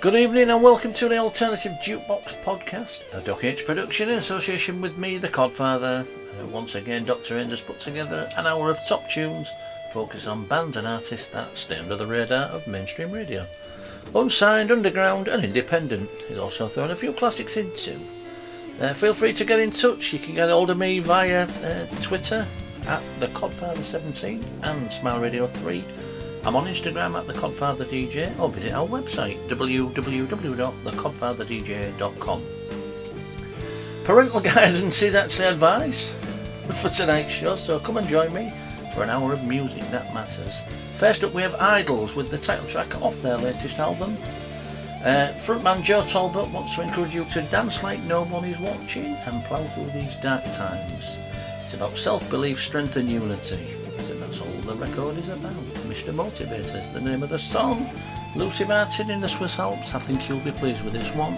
Good evening and welcome to the Alternative Jukebox podcast, a Doc H production in association with me, the Codfather. Once again, Dr. End has put together an hour of top tunes focused on bands and artists that stay under the radar of mainstream radio. Unsigned, underground, and independent. He's also thrown a few classics in too. Uh, feel free to get in touch. You can get hold of me via uh, Twitter at the Codfather17 and Smile Radio 3 I'm on Instagram at the Codfather DJ or visit our website www.thecodfatherdj.com. Parental guidance is actually advised for tonight's show, so come and join me for an hour of music that matters. First up, we have IDLES with the title track off their latest album. Uh, frontman Joe Talbot wants to encourage you to dance like no one is watching and plough through these dark times. It's about self belief, strength, and unity. So that's all the record is about. Mr. Motivator is the name of the song. Lucy Martin in the Swiss Alps. I think you'll be pleased with this one.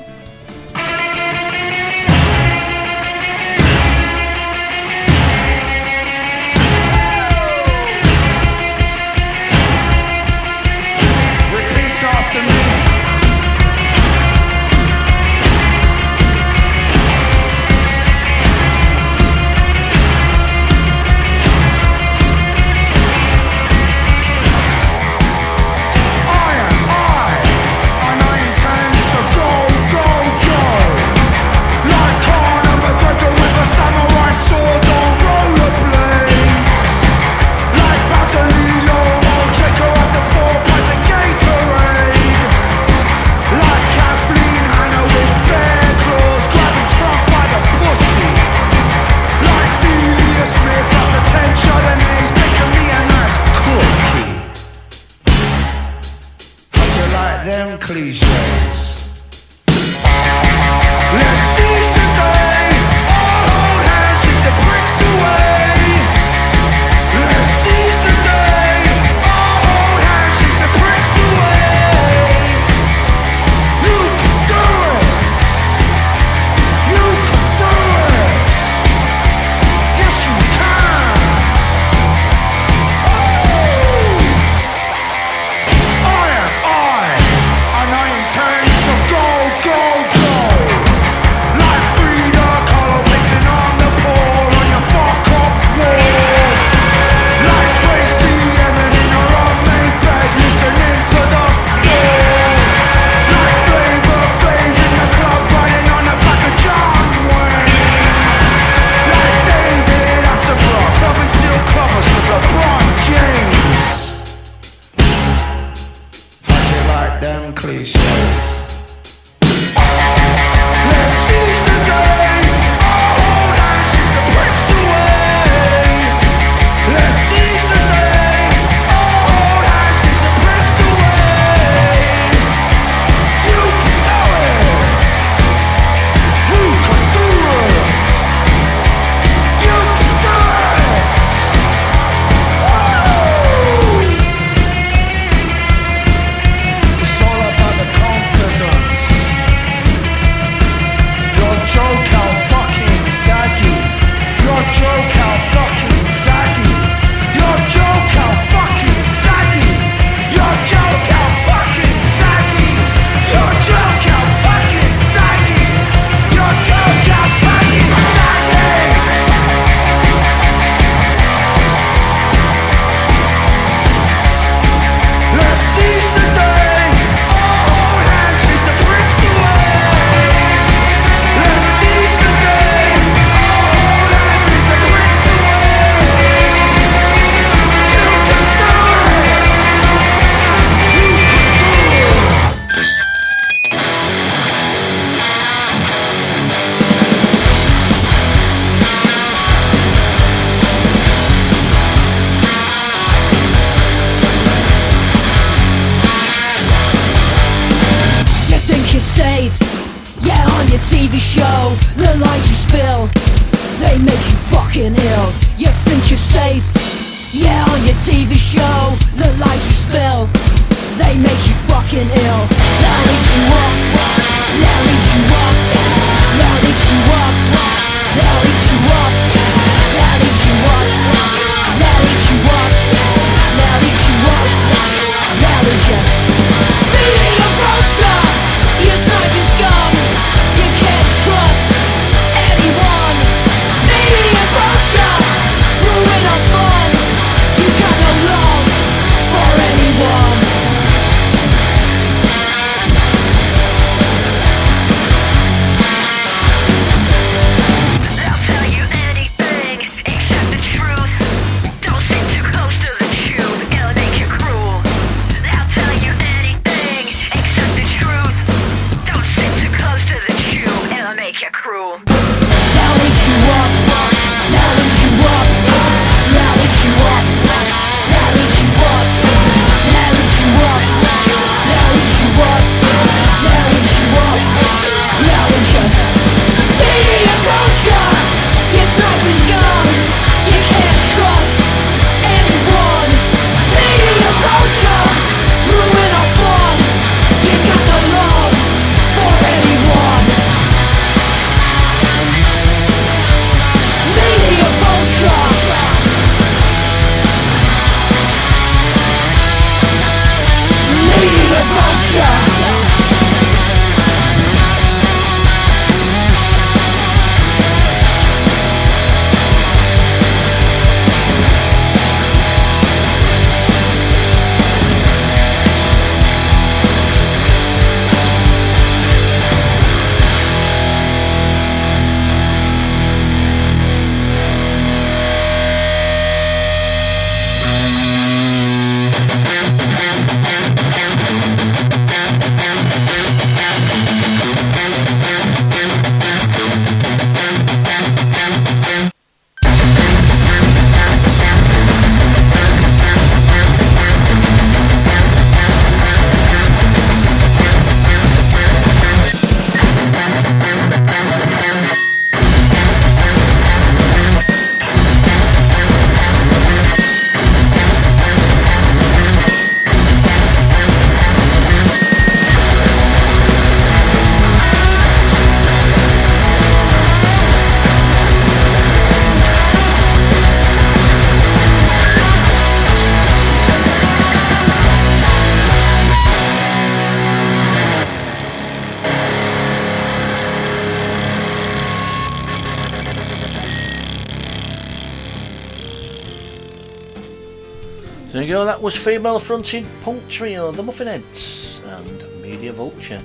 Before that was female fronted punk trio, the Muffinheads, and Media Vulture.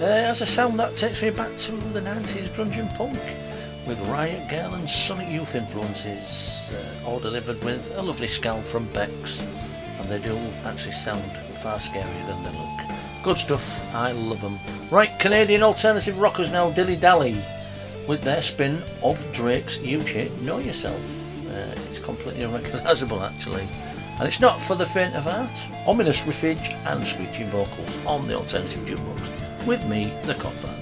Uh, as a sound that takes me back to the 90s grunge and punk, with Riot Girl and Sonic Youth influences, uh, all delivered with a lovely scowl from Bex, and they do actually sound far scarier than they look. Good stuff, I love them. Right, Canadian alternative rockers now dilly dally with their spin of Drake's You Shit Know Yourself. Uh, it's completely unrecognisable actually. And it's not for the faint of heart. Ominous riffage and screeching vocals on the alternative jukebox. With me, the Codfather.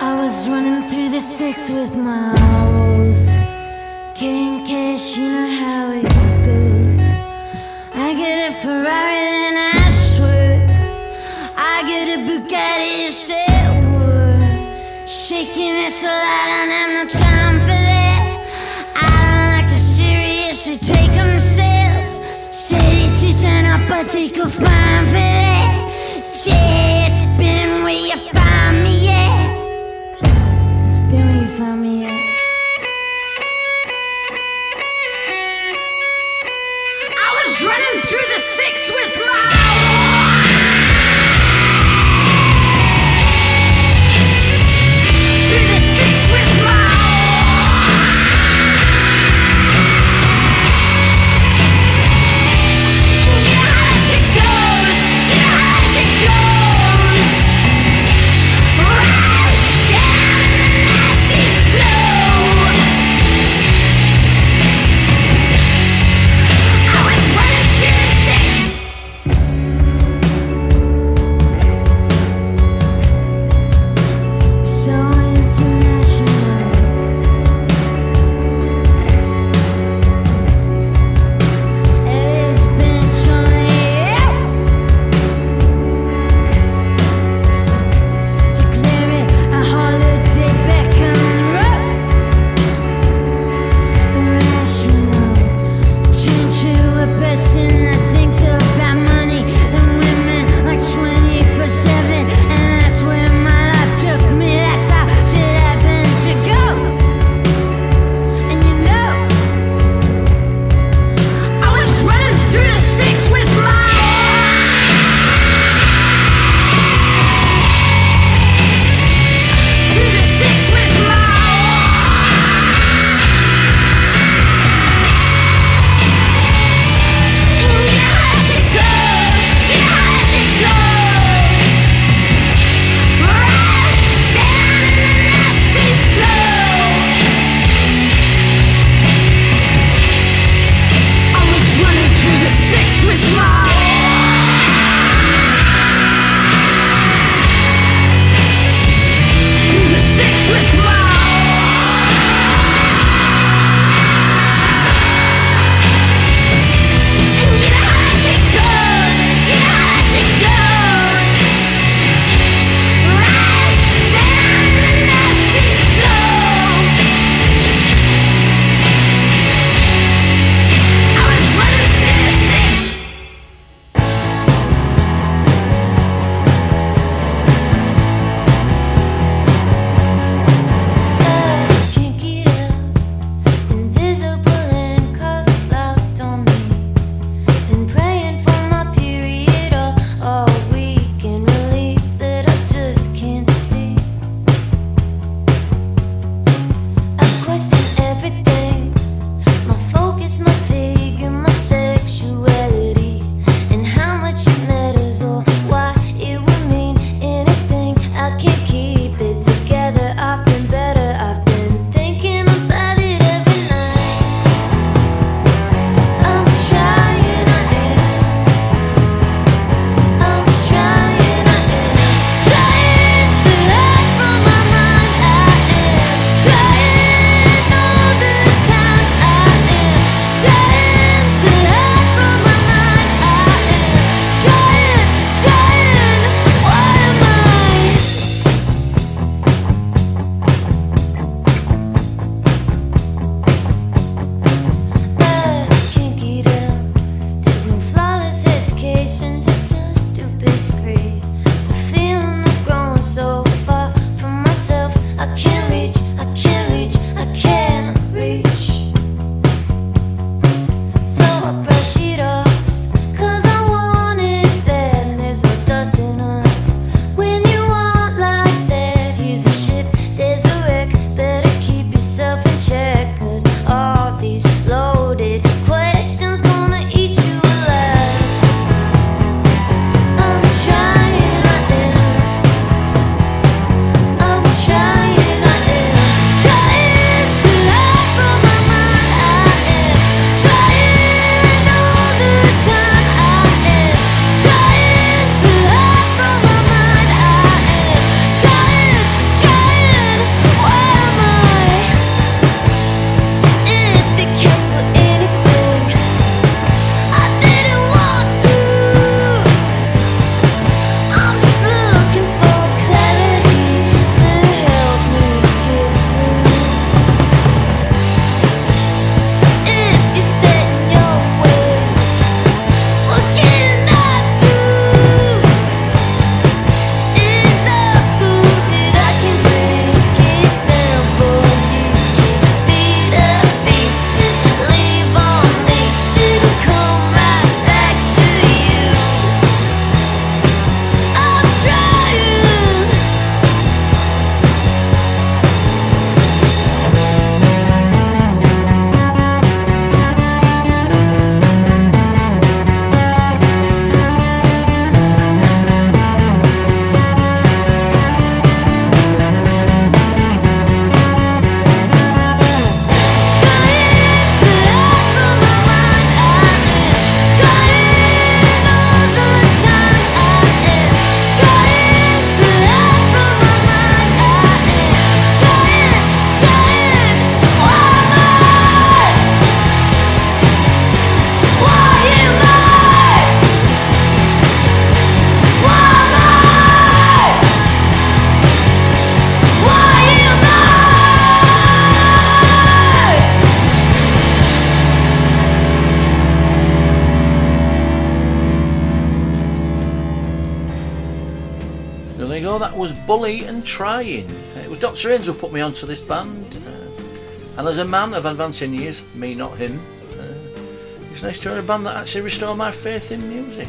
I was running through the six with my hoes. Getting cash, you know how it get a Ferrari, then I swear. I get a Bugatti to say a word. Shaking it so loud, I don't have no time for that. I don't like a seriously take 'em sales. City to turn up, I take a fine for that. Yeah, it's been where you find me, yeah. It's been where you find me, yeah. Bully and Trying. Uh, It was Dr. Haynes who put me onto this band. Uh, and as a man of advancing years, me not him, uh, it's nice to have a band that actually restored my faith in music.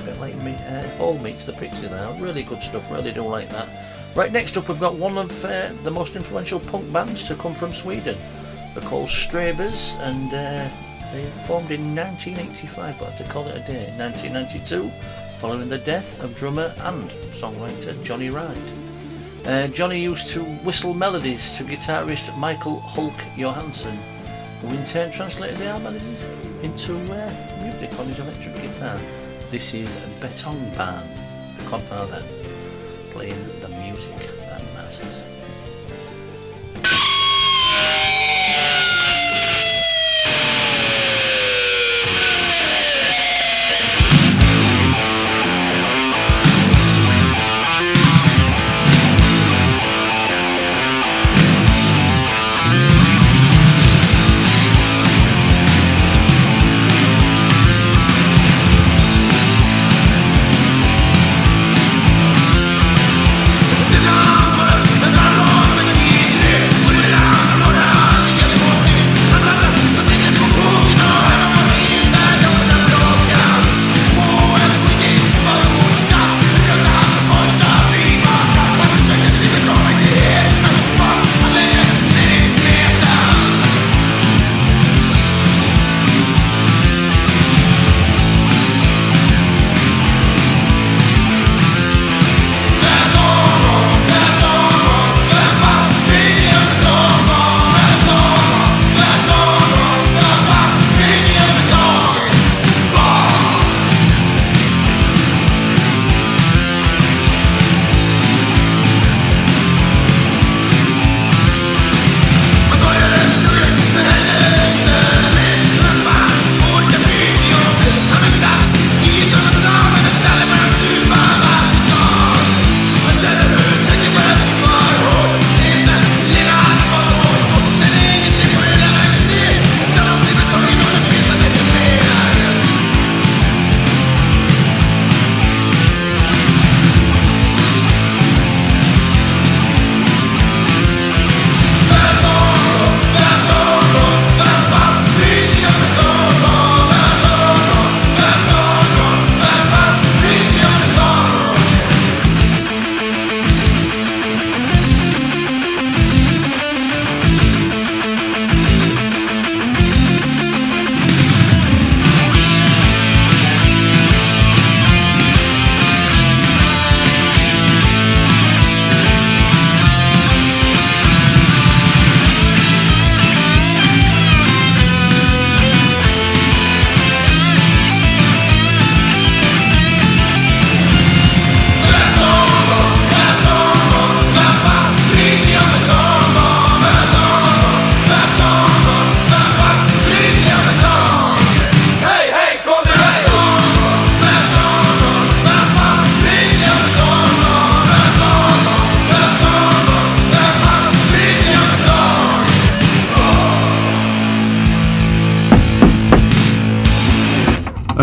A bit like me, uh, Hole meets the Pixie there. Really good stuff, really do like that. Right next up, we've got one of uh, the most influential punk bands to come from Sweden. They're called Strebers, and uh, they formed in 1985, but I had to call it a day. 1992, following the death of drummer and songwriter Johnny Ride. Uh, Johnny used to whistle melodies to guitarist Michael Hulk Johansson, who in turn translated the melodies into uh, music on his electric guitar. This is Betong Barn, the compiler, playing the music that matters.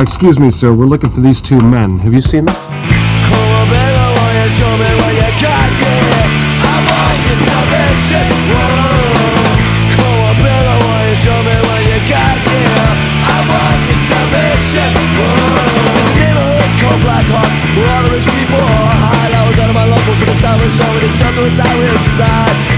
Excuse me, sir. We're looking for these two men. Have you seen them? Where all the rich people high down my local for the me the shelter inside.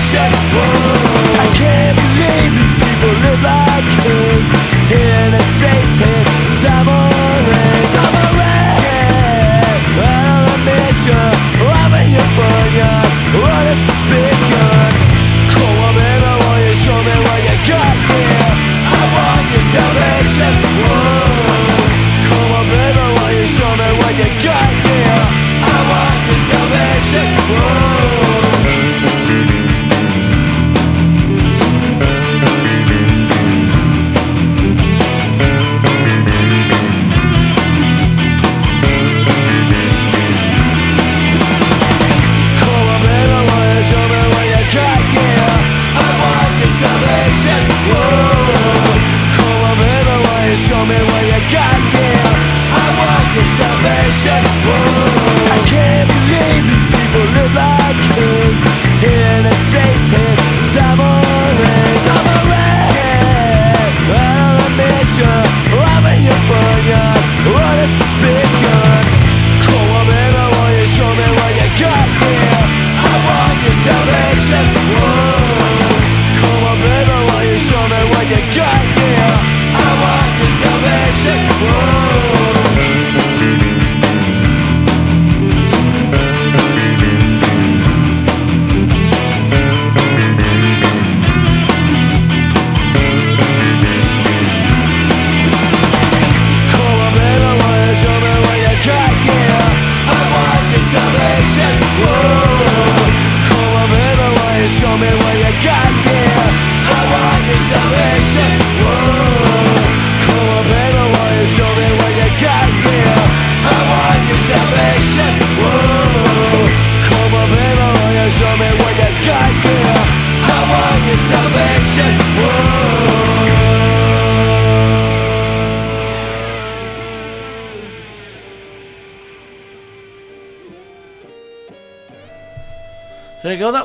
solution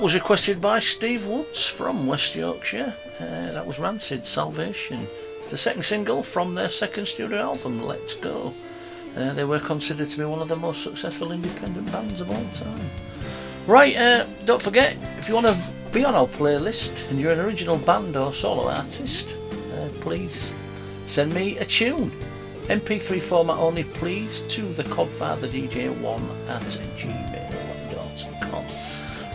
was requested by Steve Woods from West Yorkshire. Uh, that was Rancid Salvation. It's the second single from their second studio album, Let's Go. Uh, they were considered to be one of the most successful independent bands of all time. Right, uh, don't forget, if you want to be on our playlist and you're an original band or solo artist, uh, please send me a tune. MP3 format only, please, to the codfatherdj1 at gmail.com.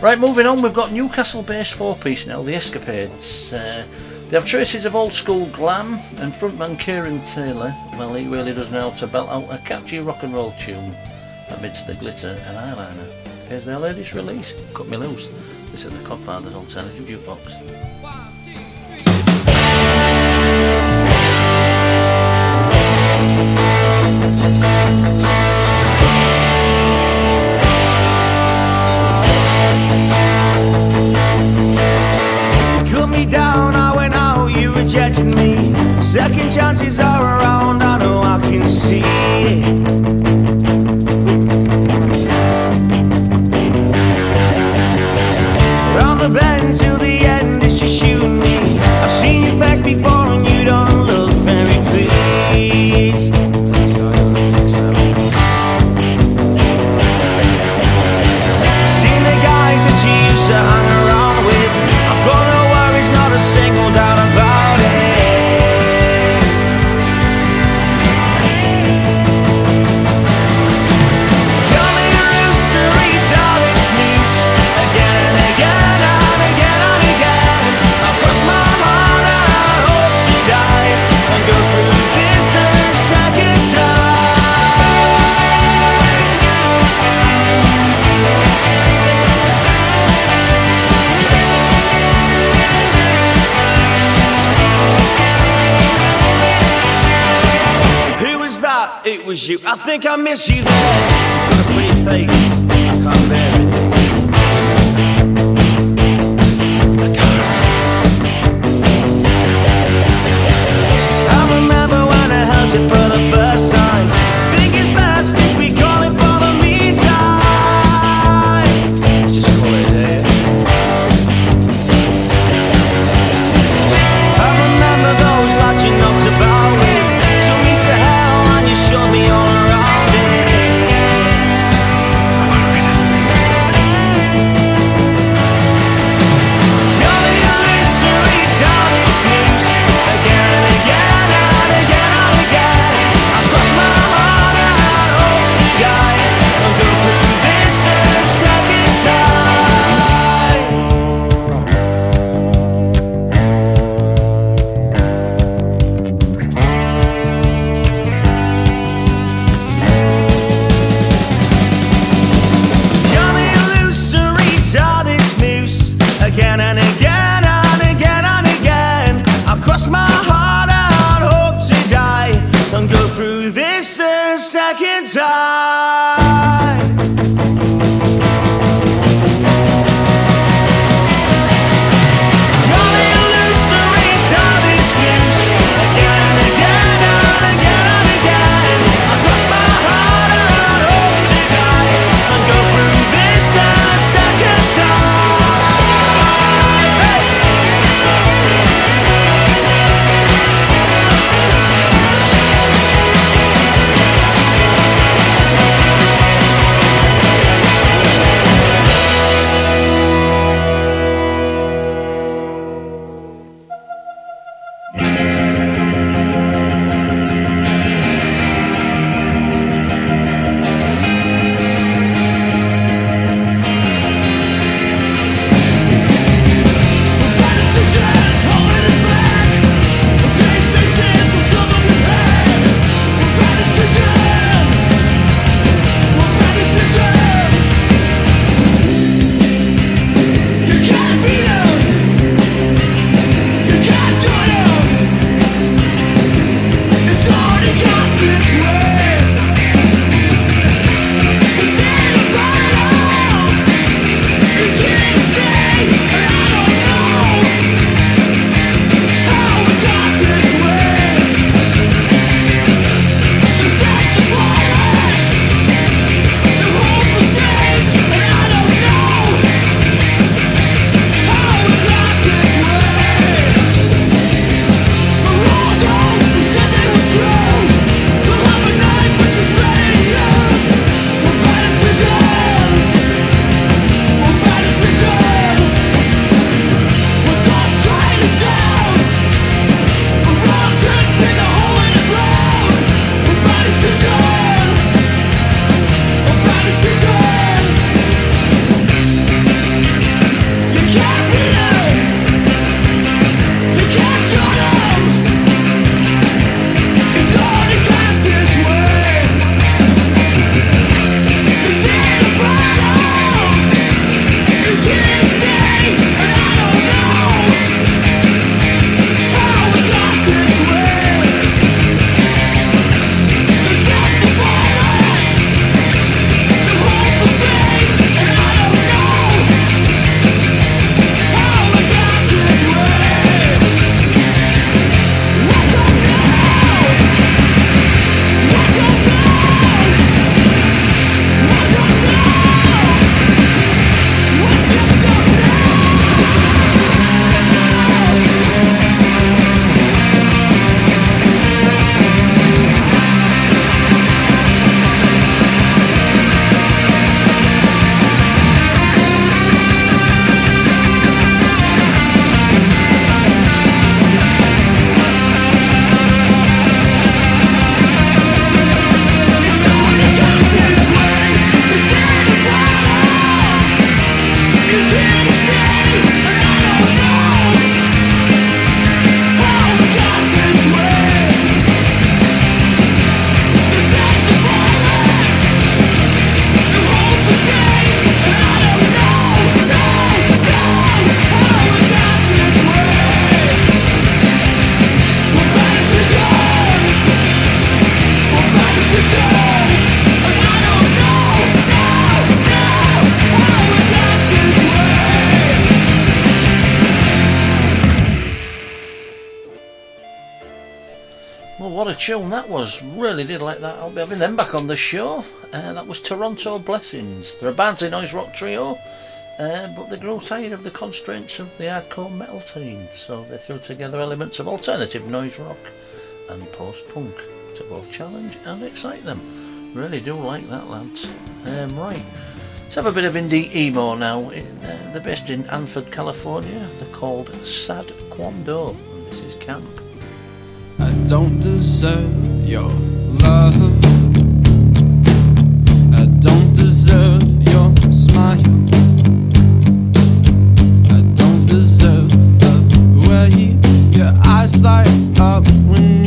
Right, moving on, we've got Newcastle based four piece now, The Escapades. Uh, they have traces of old school glam, and frontman Kieran Taylor, well, he really does know how to belt out a catchy rock and roll tune amidst the glitter and eyeliner. Here's their latest release, Cut Me Loose. This is the Codfather's Alternative Jukebox. Was you. I think I miss you there. Got a pretty face. I can't bear Really did like that. I'll be having them back on the show. Uh, that was Toronto Blessings. They're a Barnsley noise rock trio, uh, but they grew tired of the constraints of the hardcore metal scene, so they threw together elements of alternative noise rock and post punk to both challenge and excite them. Really do like that, lads. Um, right. Let's have a bit of indie emo now. Uh, they're based in Anford, California. They're called Sad Quando. And this is Camp. I don't deserve your love. I don't deserve your smile. I don't deserve the way your eyes light up when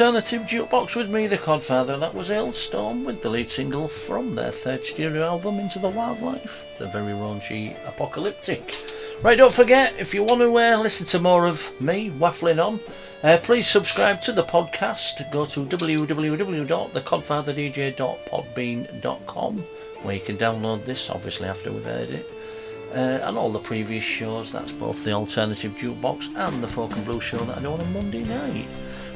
alternative jukebox with me, the Codfather. That was Halestorm with the lead single from their third studio album, Into the Wildlife, the very raunchy apocalyptic. Right, don't forget if you want to uh, listen to more of me waffling on, uh, please subscribe to the podcast. Go to www.thecodfatherdj.podbean.com where you can download this, obviously after we've heard it. Uh, and all the previous shows, that's both the Alternative Jukebox and the Folk and Blues show that I do on a Monday night.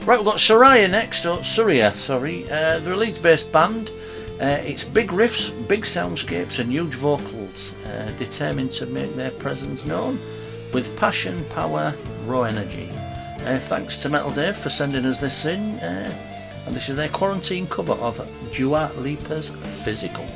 Right, we've got Soraya next, or Surya, sorry. Uh, they're a Leeds based band. Uh, it's big riffs, big soundscapes, and huge vocals, uh, determined to make their presence known with passion, power, raw energy. Uh, thanks to Metal Dave for sending us this in, uh, and this is their quarantine cover of Dua Lipa's Physical.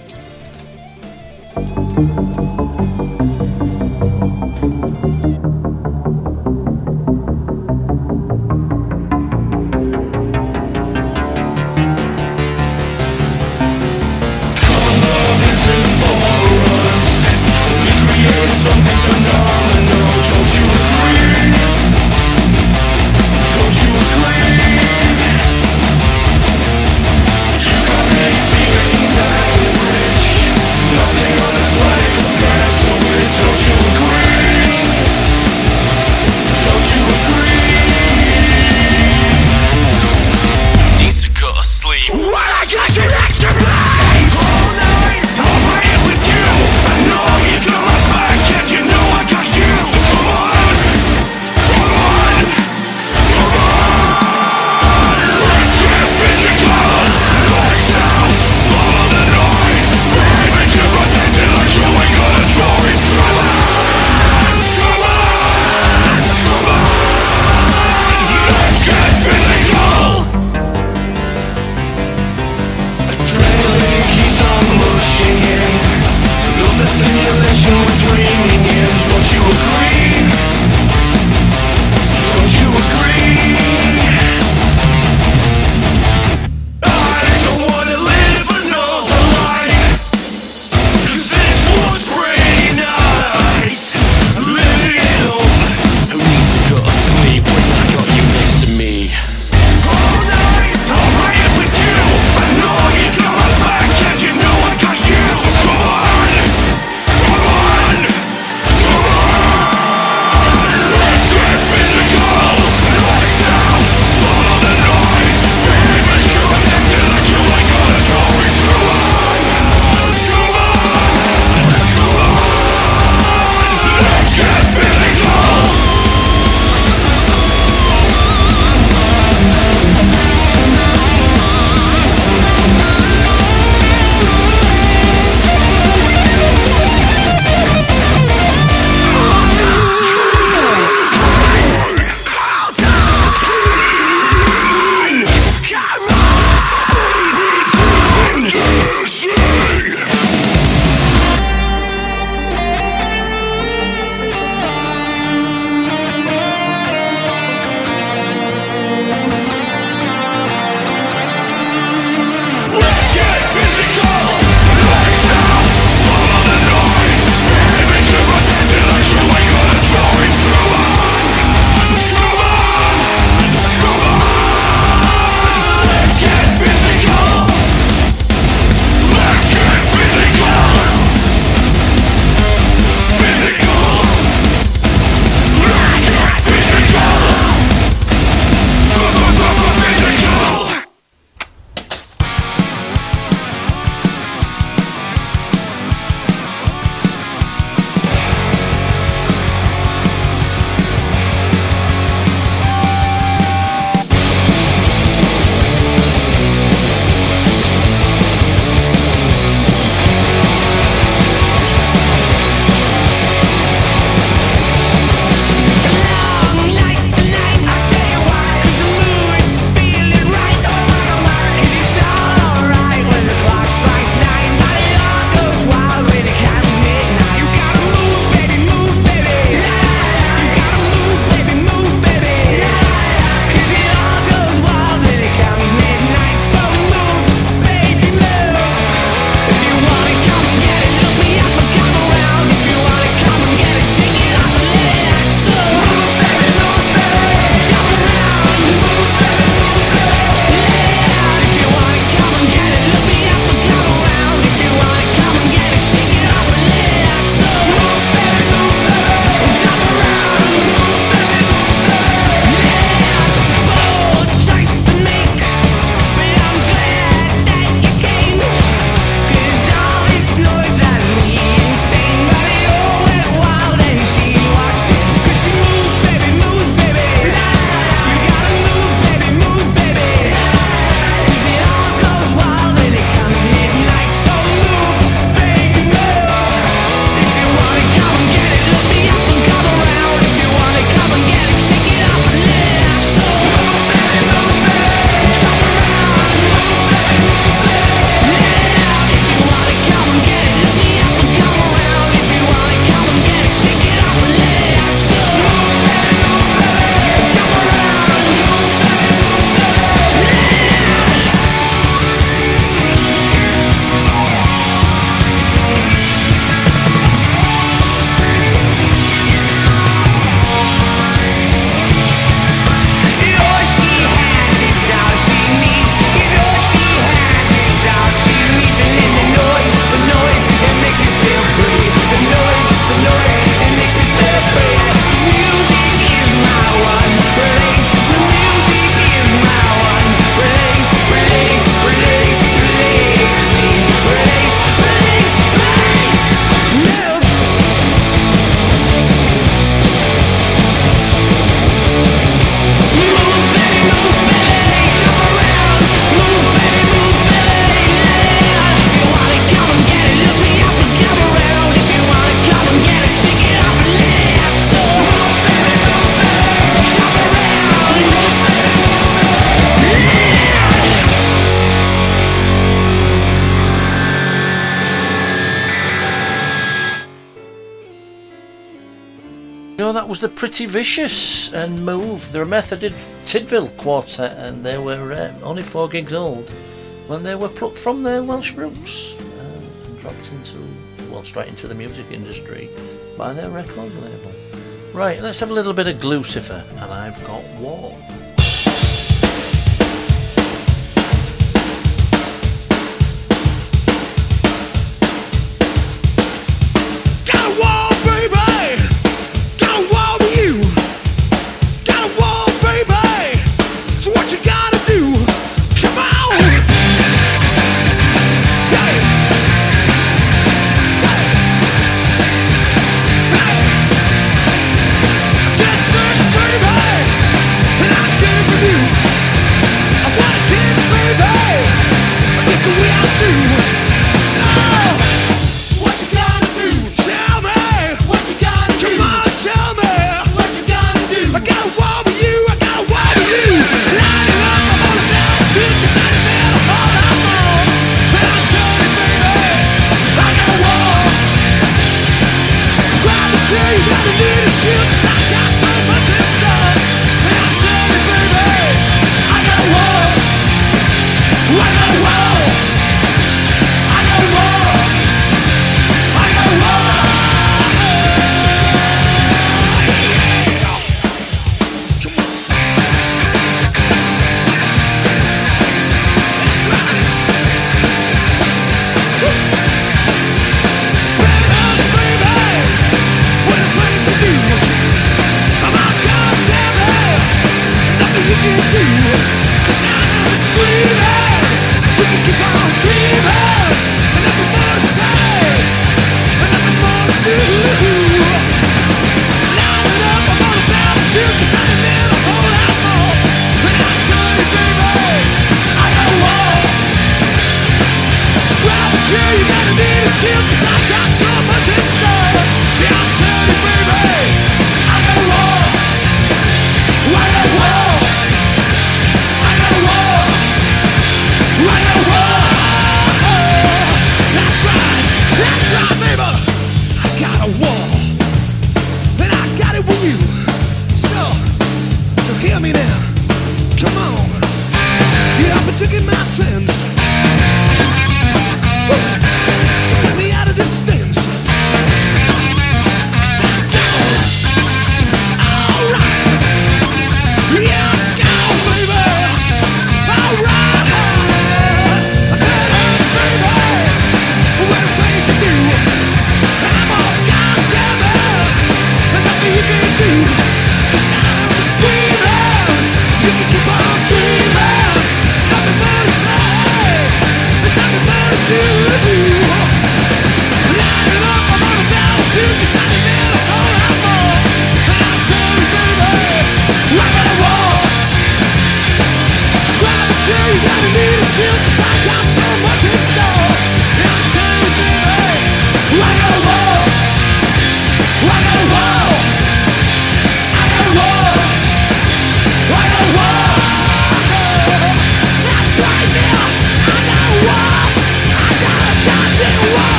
pretty vicious and move. They're a Merthyr Tydfil quartet and they were um, only four gigs old when they were plucked from their Welsh roots uh, and dropped into, well, straight into the music industry by their record label. Right, let's have a little bit of Gluecifer and I've got War.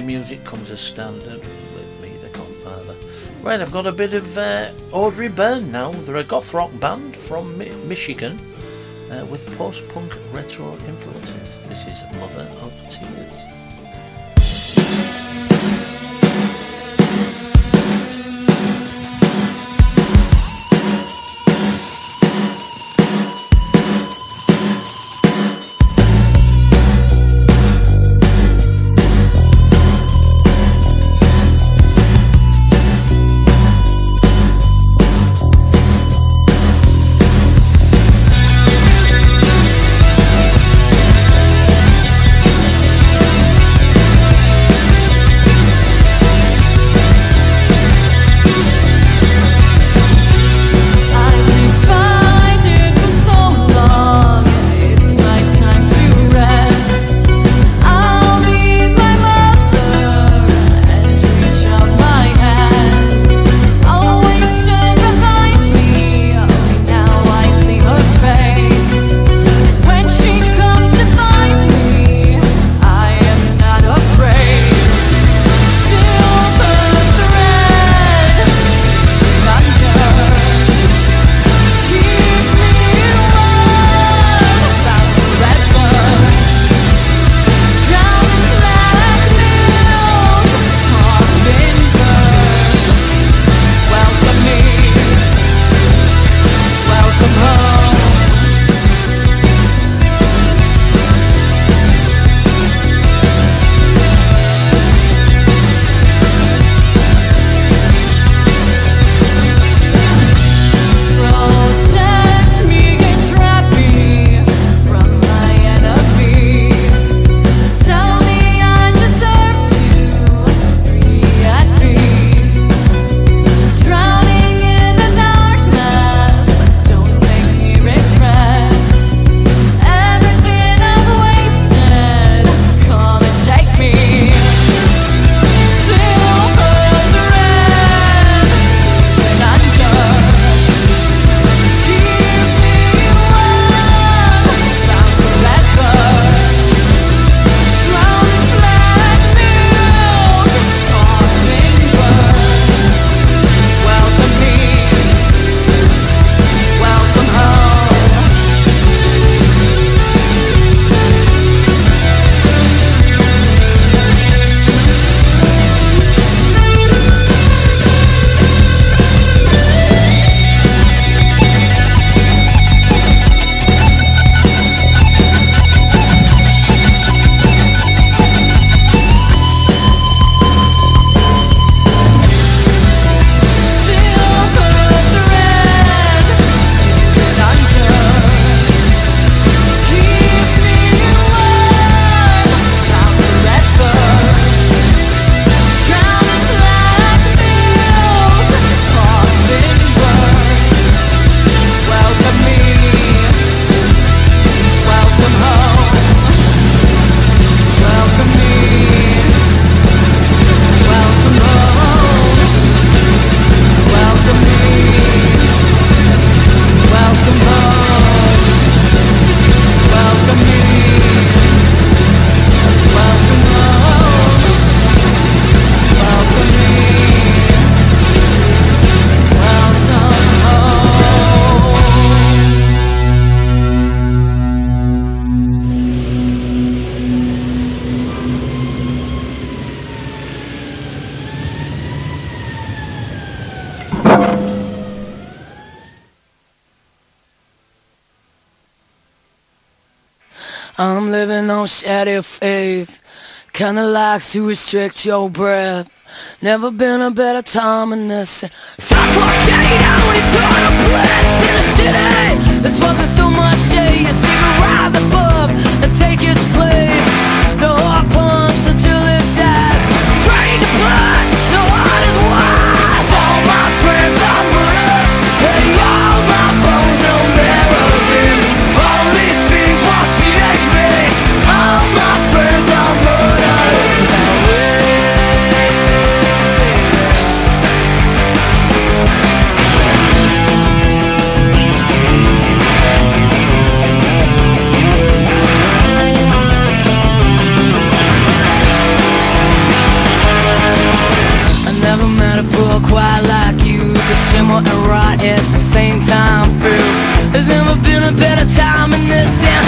music comes as standard with me, the Codfather. Right, I've got a bit of uh, Audrey Burne now. They're a goth rock band from Mi- Michigan uh, with post punk retro influences. This is Mother of Tears. I'm living on shadow faith. Kinda likes to restrict your breath. Never been a better time in this. Suffocate out trying to bless in a city. There's wasn't so much. You see me rise above and rot at the same time through There's never been a better time in this and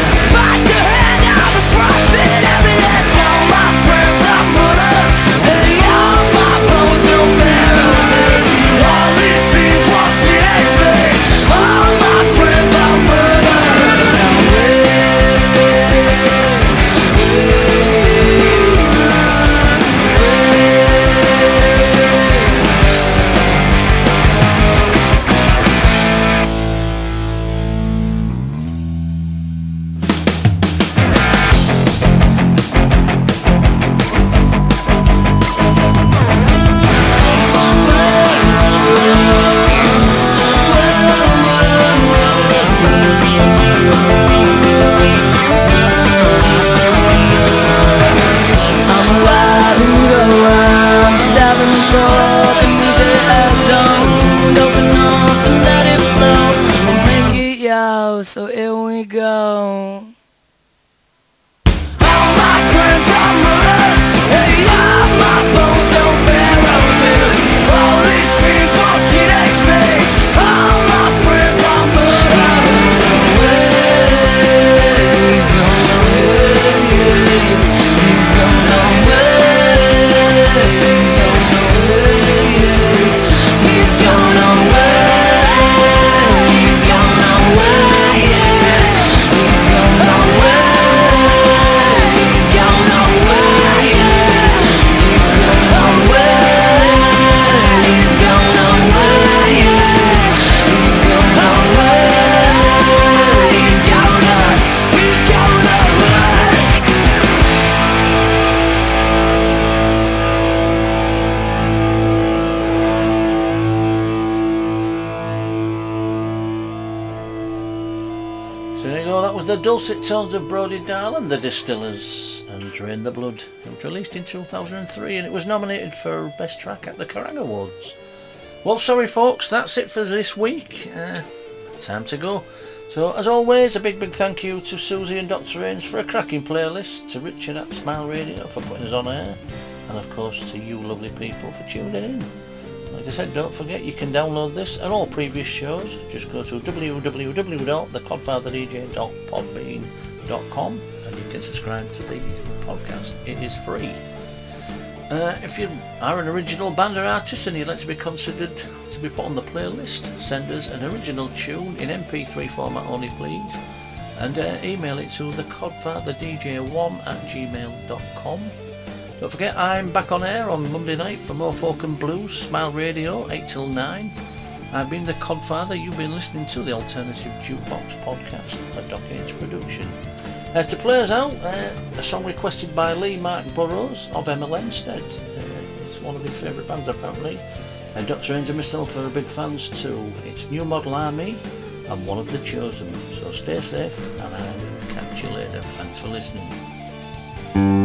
dulcet tones of Brody Dalle and the Distillers and Drain the Blood. It was released in 2003 and it was nominated for Best Track at the Kerrang Awards. Well, sorry folks, that's it for this week. Uh, time to go. So, as always, a big, big thank you to Susie and Dr. Rains for a cracking playlist, to Richard at Smile Radio for putting us on air, and of course to you lovely people for tuning in. Like I said, don't forget you can download this and all previous shows. Just go to www.thecodfatherdj.podbean.com and you can subscribe to the podcast. It is free. Uh, if you are an original band or artist and you'd like to be considered to be put on the playlist, send us an original tune in MP3 format only, please, and uh, email it to thecodfatherdj1 at gmail.com. Don't forget, I'm back on air on Monday night for More Folk and Blues, Smile Radio, 8 till 9. I've been the Codfather, you've been listening to the Alternative Jukebox podcast, a Doc Haynes production. Uh, to play us out, uh, a song requested by Lee Mark Burrows of Emma Lenstead. Uh, it's one of his favourite bands apparently. And Dr. Haynes and myself are big fans too. It's New Model Army and One of the Chosen. So stay safe and I will catch you later. Thanks for listening.